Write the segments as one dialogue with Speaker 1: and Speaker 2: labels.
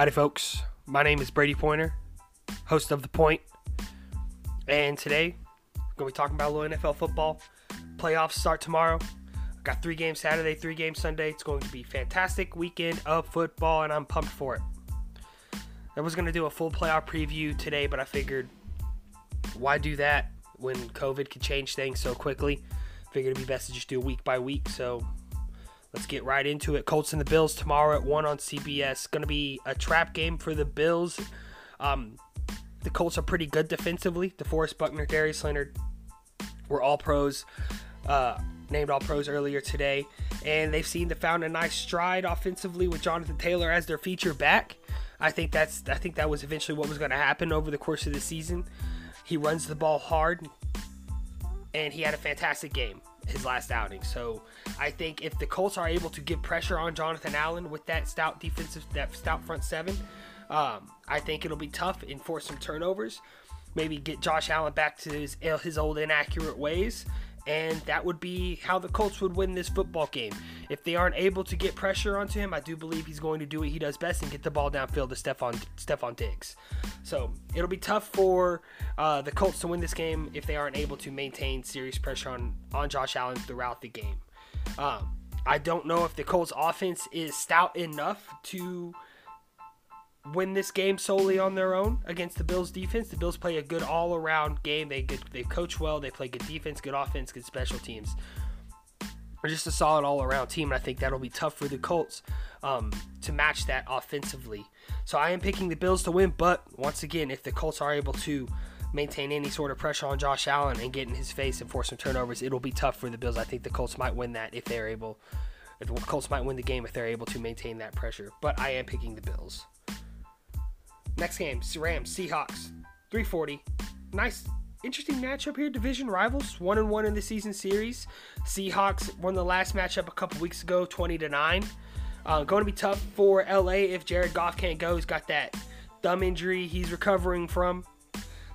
Speaker 1: Howdy, folks. My name is Brady Pointer, host of The Point. And today, we're going to be talking about a little NFL football. Playoffs start tomorrow. I've got three games Saturday, three games Sunday. It's going to be fantastic weekend of football, and I'm pumped for it. I was going to do a full playoff preview today, but I figured why do that when COVID could change things so quickly? Figured it'd be best to just do week by week. So let's get right into it. Colts and the Bills tomorrow at 1 on CBS. Going to be a trap game for the Bills. Um, the Colts are pretty good defensively. DeForest Buckner, Darius Leonard were all pros, uh, named all pros earlier today. And they've seemed to found a nice stride offensively with Jonathan Taylor as their feature back. I think that's I think that was eventually what was going to happen over the course of the season. He runs the ball hard, and he had a fantastic game his last outing. So I think if the Colts are able to get pressure on Jonathan Allen with that stout defensive, that stout front seven, um, I think it'll be tough and force some turnovers. Maybe get Josh Allen back to his his old inaccurate ways, and that would be how the Colts would win this football game. If they aren't able to get pressure onto him, I do believe he's going to do what he does best and get the ball downfield to Stefon Stefon Diggs. So it'll be tough for uh, the Colts to win this game if they aren't able to maintain serious pressure on on Josh Allen throughout the game. Um, I don't know if the Colts offense is stout enough to win this game solely on their own against the Bills defense. The Bills play a good all-around game. They good, they coach well. They play good defense, good offense, good special teams. They're just a solid all-around team, and I think that'll be tough for the Colts um, to match that offensively. So I am picking the Bills to win, but once again, if the Colts are able to maintain any sort of pressure on Josh Allen and get in his face and force some turnovers, it'll be tough for the Bills. I think the Colts might win that if they're able. If the Colts might win the game if they're able to maintain that pressure, but I am picking the Bills. Next game, Rams, Seahawks, 340. Nice, interesting matchup here. Division rivals, one and one in the season series. Seahawks won the last matchup a couple weeks ago, 20 to nine. Uh, going to be tough for LA if Jared Goff can't go. He's got that thumb injury he's recovering from.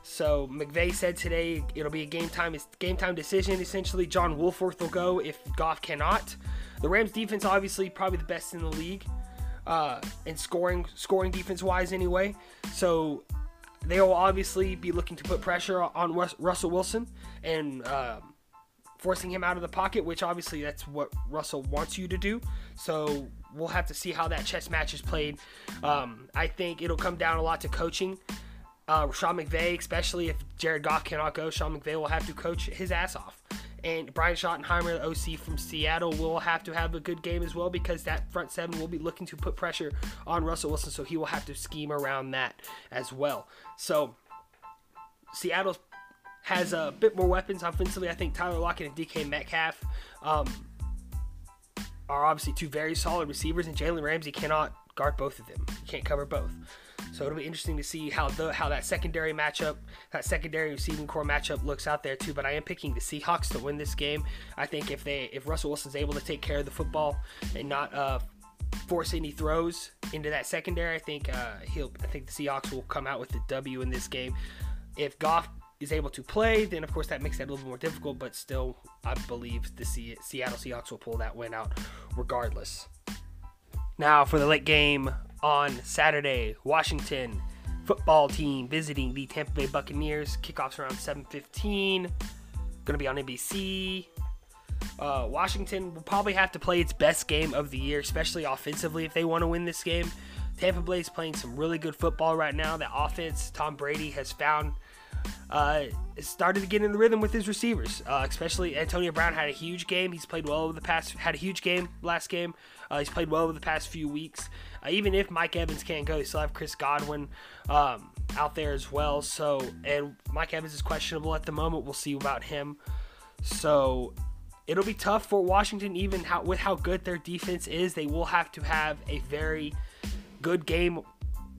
Speaker 1: So McVay said today it'll be a game time game time decision. Essentially, John Wolford will go if Goff cannot. The Rams defense obviously probably the best in the league uh, in scoring scoring defense wise anyway. So they will obviously be looking to put pressure on Russell Wilson and uh, forcing him out of the pocket, which obviously that's what Russell wants you to do. So we'll have to see how that chess match is played. Um, I think it'll come down a lot to coaching. Uh, Sean McVay, especially if Jared Goff cannot go, Sean McVay will have to coach his ass off. And Brian Schottenheimer, the OC from Seattle, will have to have a good game as well because that front seven will be looking to put pressure on Russell Wilson, so he will have to scheme around that as well. So Seattle has a bit more weapons offensively. I think Tyler Lockett and DK Metcalf um, are obviously two very solid receivers, and Jalen Ramsey cannot guard both of them. He can't cover both. So it'll be interesting to see how the how that secondary matchup, that secondary receiving core matchup looks out there too. But I am picking the Seahawks to win this game. I think if they if Russell Wilson's able to take care of the football and not uh, force any throws into that secondary, I think uh, he'll I think the Seahawks will come out with the W in this game. If Goff is able to play, then of course that makes that a little bit more difficult. But still, I believe the Seattle Seahawks will pull that win out regardless. Now for the late game on Saturday, Washington football team visiting the Tampa Bay Buccaneers. Kickoffs around 7:15. Going to be on NBC. Uh, Washington will probably have to play its best game of the year, especially offensively, if they want to win this game. Tampa Bay is playing some really good football right now. The offense, Tom Brady has found uh, started to get in the rhythm with his receivers. Uh, especially Antonio Brown had a huge game. He's played well over the past. Had a huge game last game. Uh, he's played well over the past few weeks. Uh, even if Mike Evans can't go, they still have Chris Godwin um, out there as well. So and Mike Evans is questionable at the moment. We'll see about him. So it'll be tough for Washington, even how, with how good their defense is. They will have to have a very good game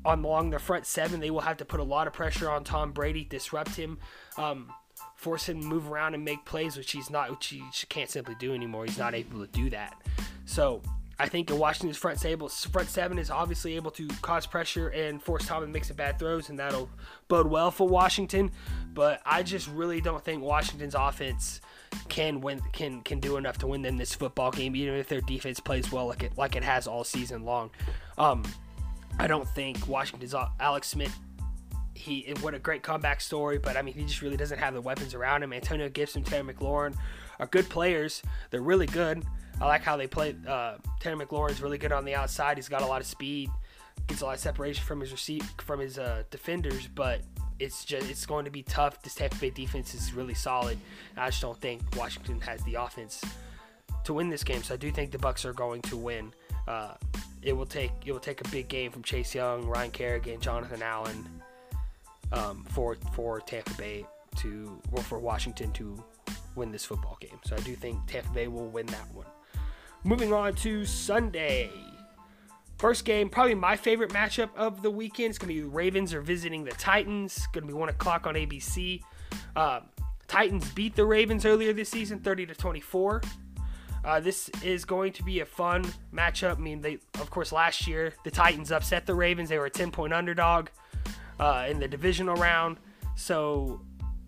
Speaker 1: on along the front seven. They will have to put a lot of pressure on Tom Brady, disrupt him, um, force him to move around and make plays, which he's not, which he can't simply do anymore. He's not able to do that. So I think in Washington's front seven, front seven is obviously able to cause pressure and force Tom to make some bad throws, and that'll bode well for Washington. But I just really don't think Washington's offense can win can can do enough to win them this football game, even if their defense plays well like it like it has all season long. Um, I don't think Washington's Alex Smith. He what a great comeback story, but I mean he just really doesn't have the weapons around him. Antonio Gibson, Terry McLaurin are good players. They're really good. I like how they play. Uh, Terry McLaurin's really good on the outside. He's got a lot of speed, gets a lot of separation from his receive from his uh, defenders, but it's just it's going to be tough. This Tampa Bay defense is really solid. I just don't think Washington has the offense to win this game. So I do think the Bucks are going to win. Uh, it will take it will take a big game from Chase Young, Ryan Kerrigan, Jonathan Allen um, for for Tampa Bay to or for Washington to win this football game. So I do think Tampa Bay will win that one. Moving on to Sunday. First game, probably my favorite matchup of the weekend. It's going to be the Ravens are visiting the Titans. It's going to be 1 o'clock on ABC. Uh, Titans beat the Ravens earlier this season, 30 to 24. Uh, this is going to be a fun matchup. I mean, they of course last year the Titans upset the Ravens. They were a 10 point underdog uh, in the divisional round. So,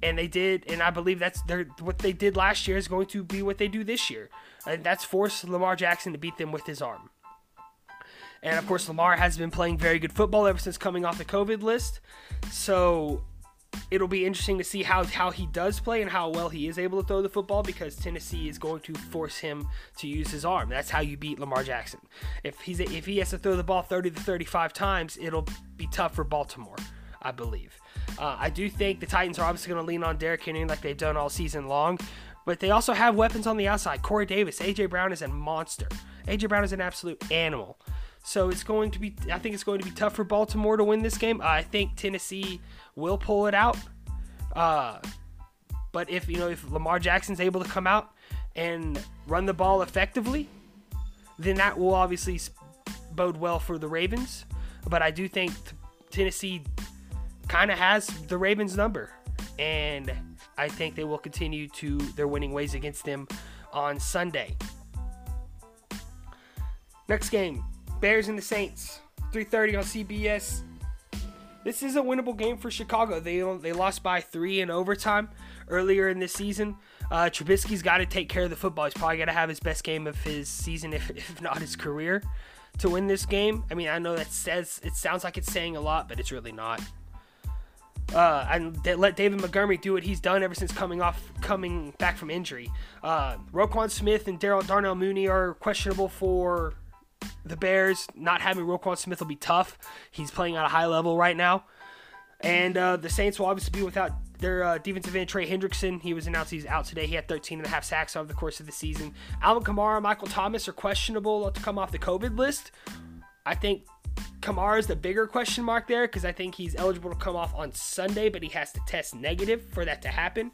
Speaker 1: and they did, and I believe that's their what they did last year is going to be what they do this year. And that's forced Lamar Jackson to beat them with his arm. And of course, Lamar has been playing very good football ever since coming off the COVID list. So it'll be interesting to see how, how he does play and how well he is able to throw the football because Tennessee is going to force him to use his arm. That's how you beat Lamar Jackson. If he's if he has to throw the ball 30 to 35 times, it'll be tough for Baltimore, I believe. Uh, I do think the Titans are obviously going to lean on Derrick Henry like they've done all season long, but they also have weapons on the outside. Corey Davis, AJ Brown is a monster. AJ Brown is an absolute animal. So it's going to be, I think it's going to be tough for Baltimore to win this game. I think Tennessee will pull it out. Uh, but if you know if Lamar Jackson's able to come out and run the ball effectively, then that will obviously bode well for the Ravens. But I do think Tennessee kind of has the Ravens number, and I think they will continue to their winning ways against them on Sunday. Next game, Bears and the Saints, 3:30 on CBS this is a winnable game for Chicago. They they lost by three in overtime earlier in this season. Uh, Trubisky's got to take care of the football. He's probably to have his best game of his season, if, if not his career, to win this game. I mean, I know that says it sounds like it's saying a lot, but it's really not. Uh, and let David Montgomery do what he's done ever since coming off coming back from injury. Uh, Roquan Smith and Daryl Darnell Mooney are questionable for the Bears not having Roquan Smith will be tough. He's playing at a high level right now. And uh, the Saints will obviously be without their uh, defensive end, Trey Hendrickson. He was announced he's out today. He had 13 and a half sacks over the course of the season. Alvin Kamara, Michael Thomas are questionable to come off the COVID list. I think Kamara is the bigger question mark there because I think he's eligible to come off on Sunday, but he has to test negative for that to happen.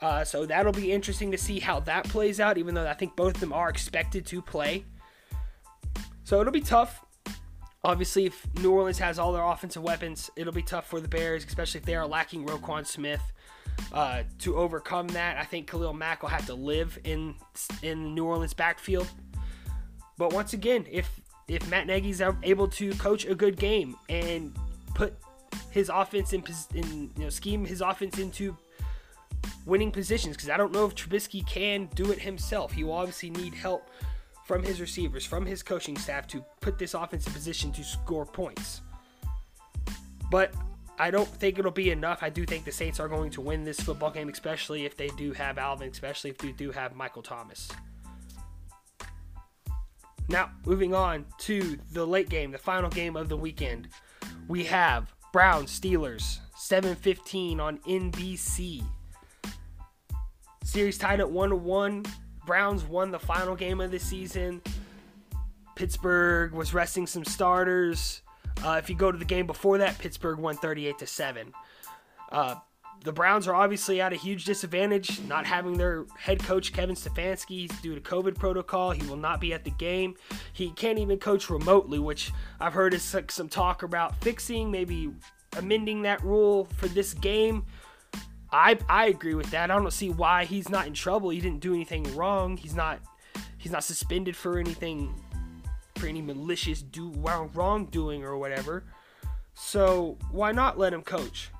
Speaker 1: Uh, so that'll be interesting to see how that plays out, even though I think both of them are expected to play. So it'll be tough. Obviously, if New Orleans has all their offensive weapons, it'll be tough for the Bears, especially if they are lacking Roquan Smith. Uh, to overcome that, I think Khalil Mack will have to live in in New Orleans backfield. But once again, if if Matt Nagy's able to coach a good game and put his offense in, in you know scheme his offense into winning positions, because I don't know if Trubisky can do it himself. He will obviously need help from his receivers, from his coaching staff to put this offense in position to score points. But I don't think it'll be enough. I do think the Saints are going to win this football game, especially if they do have Alvin, especially if they do have Michael Thomas. Now, moving on to the late game, the final game of the weekend. We have Browns Steelers 7:15 on NBC. Series tied at 1-1. Browns won the final game of the season. Pittsburgh was resting some starters. Uh, if you go to the game before that, Pittsburgh won 38 to 7. Uh, the Browns are obviously at a huge disadvantage, not having their head coach Kevin Stefanski due to COVID protocol. He will not be at the game. He can't even coach remotely, which I've heard is like some talk about fixing, maybe amending that rule for this game. I I agree with that. I don't see why he's not in trouble. He didn't do anything wrong. He's not he's not suspended for anything for any malicious do wrongdoing or whatever. So why not let him coach?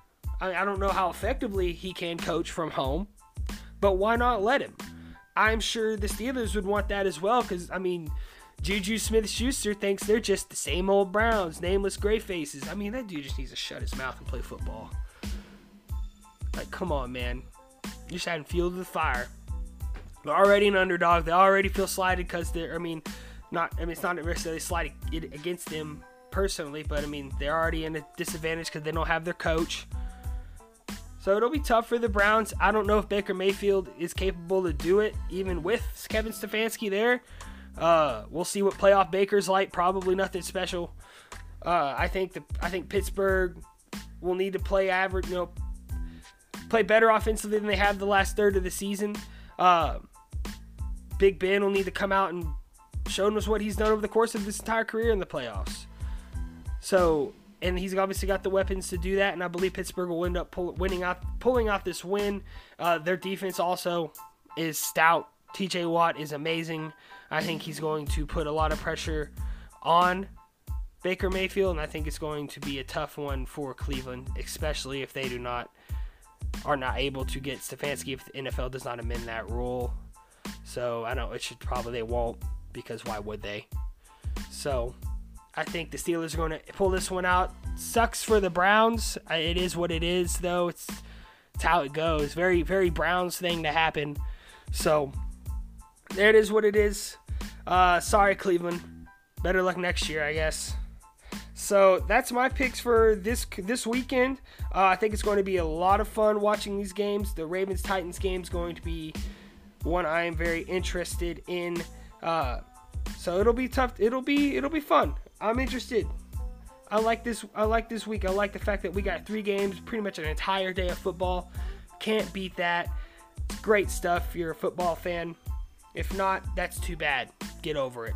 Speaker 1: I, I don't know how effectively he can coach from home, but why not let him? I'm sure the Steelers would want that as well because I mean, Juju Smith Schuster thinks they're just the same old Browns, nameless gray faces. I mean, that dude just needs to shut his mouth and play football. Like, come on, man. You're just having fuel to the fire. They're already an underdog. They already feel slighted because they're, I mean, not, I mean, it's not necessarily slighted against them personally, but I mean, they're already in a disadvantage because they don't have their coach. So it'll be tough for the Browns. I don't know if Baker Mayfield is capable to do it, even with Kevin Stefanski there. Uh, we'll see what playoff Baker's like. Probably nothing special. Uh, I think the I think Pittsburgh will need to play average, you know, play better offensively than they have the last third of the season. Uh, Big Ben will need to come out and show us what he's done over the course of this entire career in the playoffs. So, and he's obviously got the weapons to do that, and I believe Pittsburgh will end up pull, winning out, pulling out this win. Uh, their defense also is stout. TJ Watt is amazing. I think he's going to put a lot of pressure on Baker Mayfield, and I think it's going to be a tough one for Cleveland, especially if they do not are not able to get Stefanski if the NFL does not amend that rule. So I know it should probably they won't because why would they? So I think the Steelers are going to pull this one out. Sucks for the Browns. It is what it is, though. It's, it's how it goes. Very, very Browns thing to happen. So there it is what it is. Uh, sorry, Cleveland. Better luck next year, I guess. So that's my picks for this this weekend. Uh, I think it's going to be a lot of fun watching these games. The Ravens Titans game is going to be one I am very interested in. Uh, so it'll be tough. It'll be it'll be fun. I'm interested. I like this. I like this week. I like the fact that we got three games, pretty much an entire day of football. Can't beat that. Great stuff. If you're a football fan. If not, that's too bad. Get over it.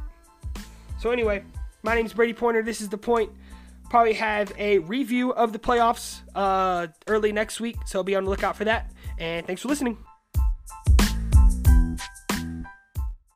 Speaker 1: So anyway, my name is Brady Pointer. This is the point. Probably have a review of the playoffs uh, early next week, so be on the lookout for that. And thanks for listening.